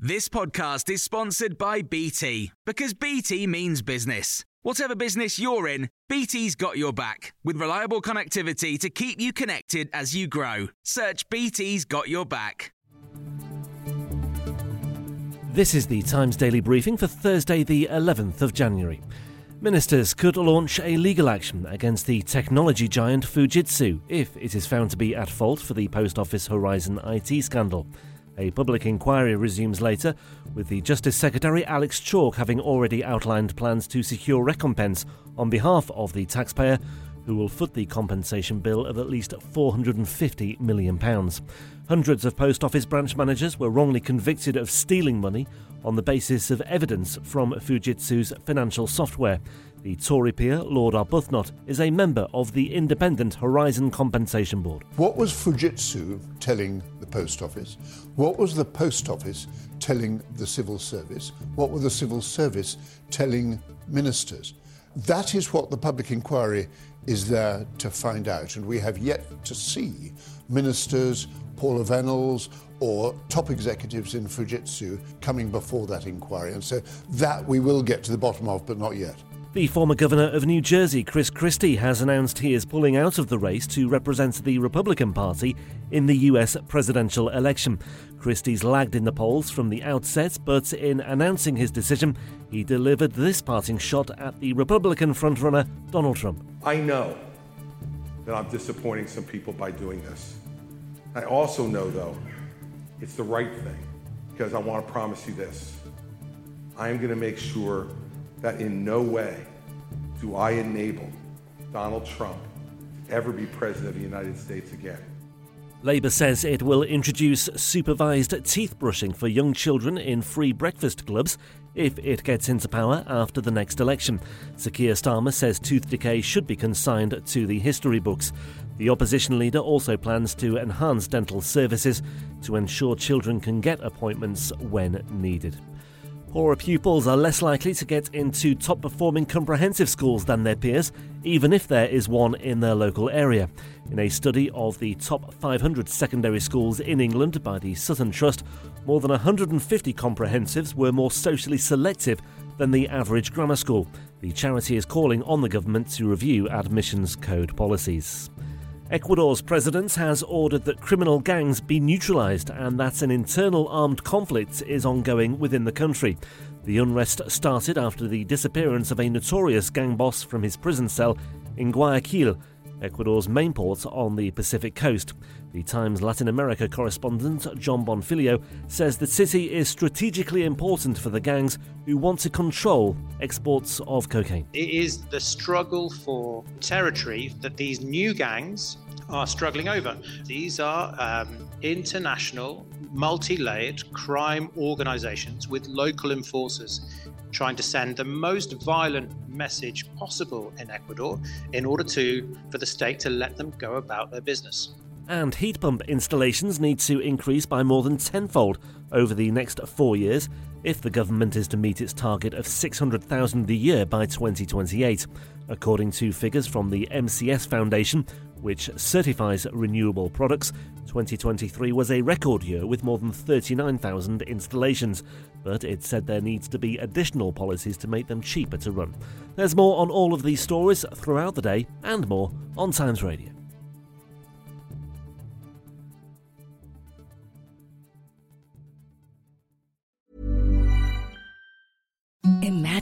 This podcast is sponsored by BT because BT means business. Whatever business you're in, BT's got your back with reliable connectivity to keep you connected as you grow. Search BT's got your back. This is the Times Daily Briefing for Thursday, the 11th of January. Ministers could launch a legal action against the technology giant Fujitsu if it is found to be at fault for the Post Office Horizon IT scandal. A public inquiry resumes later, with the Justice Secretary Alex Chalk having already outlined plans to secure recompense on behalf of the taxpayer, who will foot the compensation bill of at least £450 million. Hundreds of post office branch managers were wrongly convicted of stealing money on the basis of evidence from Fujitsu's financial software. The Tory peer, Lord Arbuthnot, is a member of the independent Horizon Compensation Board. What was Fujitsu telling the post office? What was the post office telling the civil service? What were the civil service telling ministers? That is what the public inquiry is there to find out, and we have yet to see ministers, Paula Vennells, or top executives in Fujitsu coming before that inquiry. And so that we will get to the bottom of, but not yet. The former governor of New Jersey, Chris Christie, has announced he is pulling out of the race to represent the Republican Party in the US presidential election. Christie's lagged in the polls from the outset, but in announcing his decision, he delivered this parting shot at the Republican frontrunner, Donald Trump. I know that I'm disappointing some people by doing this. I also know, though, it's the right thing because I want to promise you this. I am going to make sure that in no way do I enable Donald Trump to ever be president of the United States again. Labour says it will introduce supervised teeth brushing for young children in free breakfast clubs if it gets into power after the next election. Sir Keir Starmer says tooth decay should be consigned to the history books. The opposition leader also plans to enhance dental services to ensure children can get appointments when needed. Poorer pupils are less likely to get into top performing comprehensive schools than their peers, even if there is one in their local area. In a study of the top 500 secondary schools in England by the Sutton Trust, more than 150 comprehensives were more socially selective than the average grammar school. The charity is calling on the government to review admissions code policies. Ecuador's president has ordered that criminal gangs be neutralized and that an internal armed conflict is ongoing within the country. The unrest started after the disappearance of a notorious gang boss from his prison cell in Guayaquil, Ecuador's main port on the Pacific coast. The Times Latin America correspondent John Bonfilio says the city is strategically important for the gangs who want to control exports of cocaine. It is the struggle for territory that these new gangs are struggling over. These are um, international, multi layered crime organizations with local enforcers trying to send the most violent message possible in Ecuador in order to for the state to let them go about their business. And heat pump installations need to increase by more than tenfold over the next four years if the government is to meet its target of 600,000 a year by 2028, according to figures from the MCS Foundation, which certifies renewable products. 2023 was a record year with more than 39,000 installations, but it said there needs to be additional policies to make them cheaper to run. There's more on all of these stories throughout the day and more on Times Radio.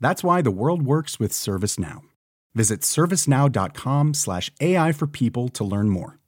That's why the world works with ServiceNow. Visit servicenow.com/slash AI for people to learn more.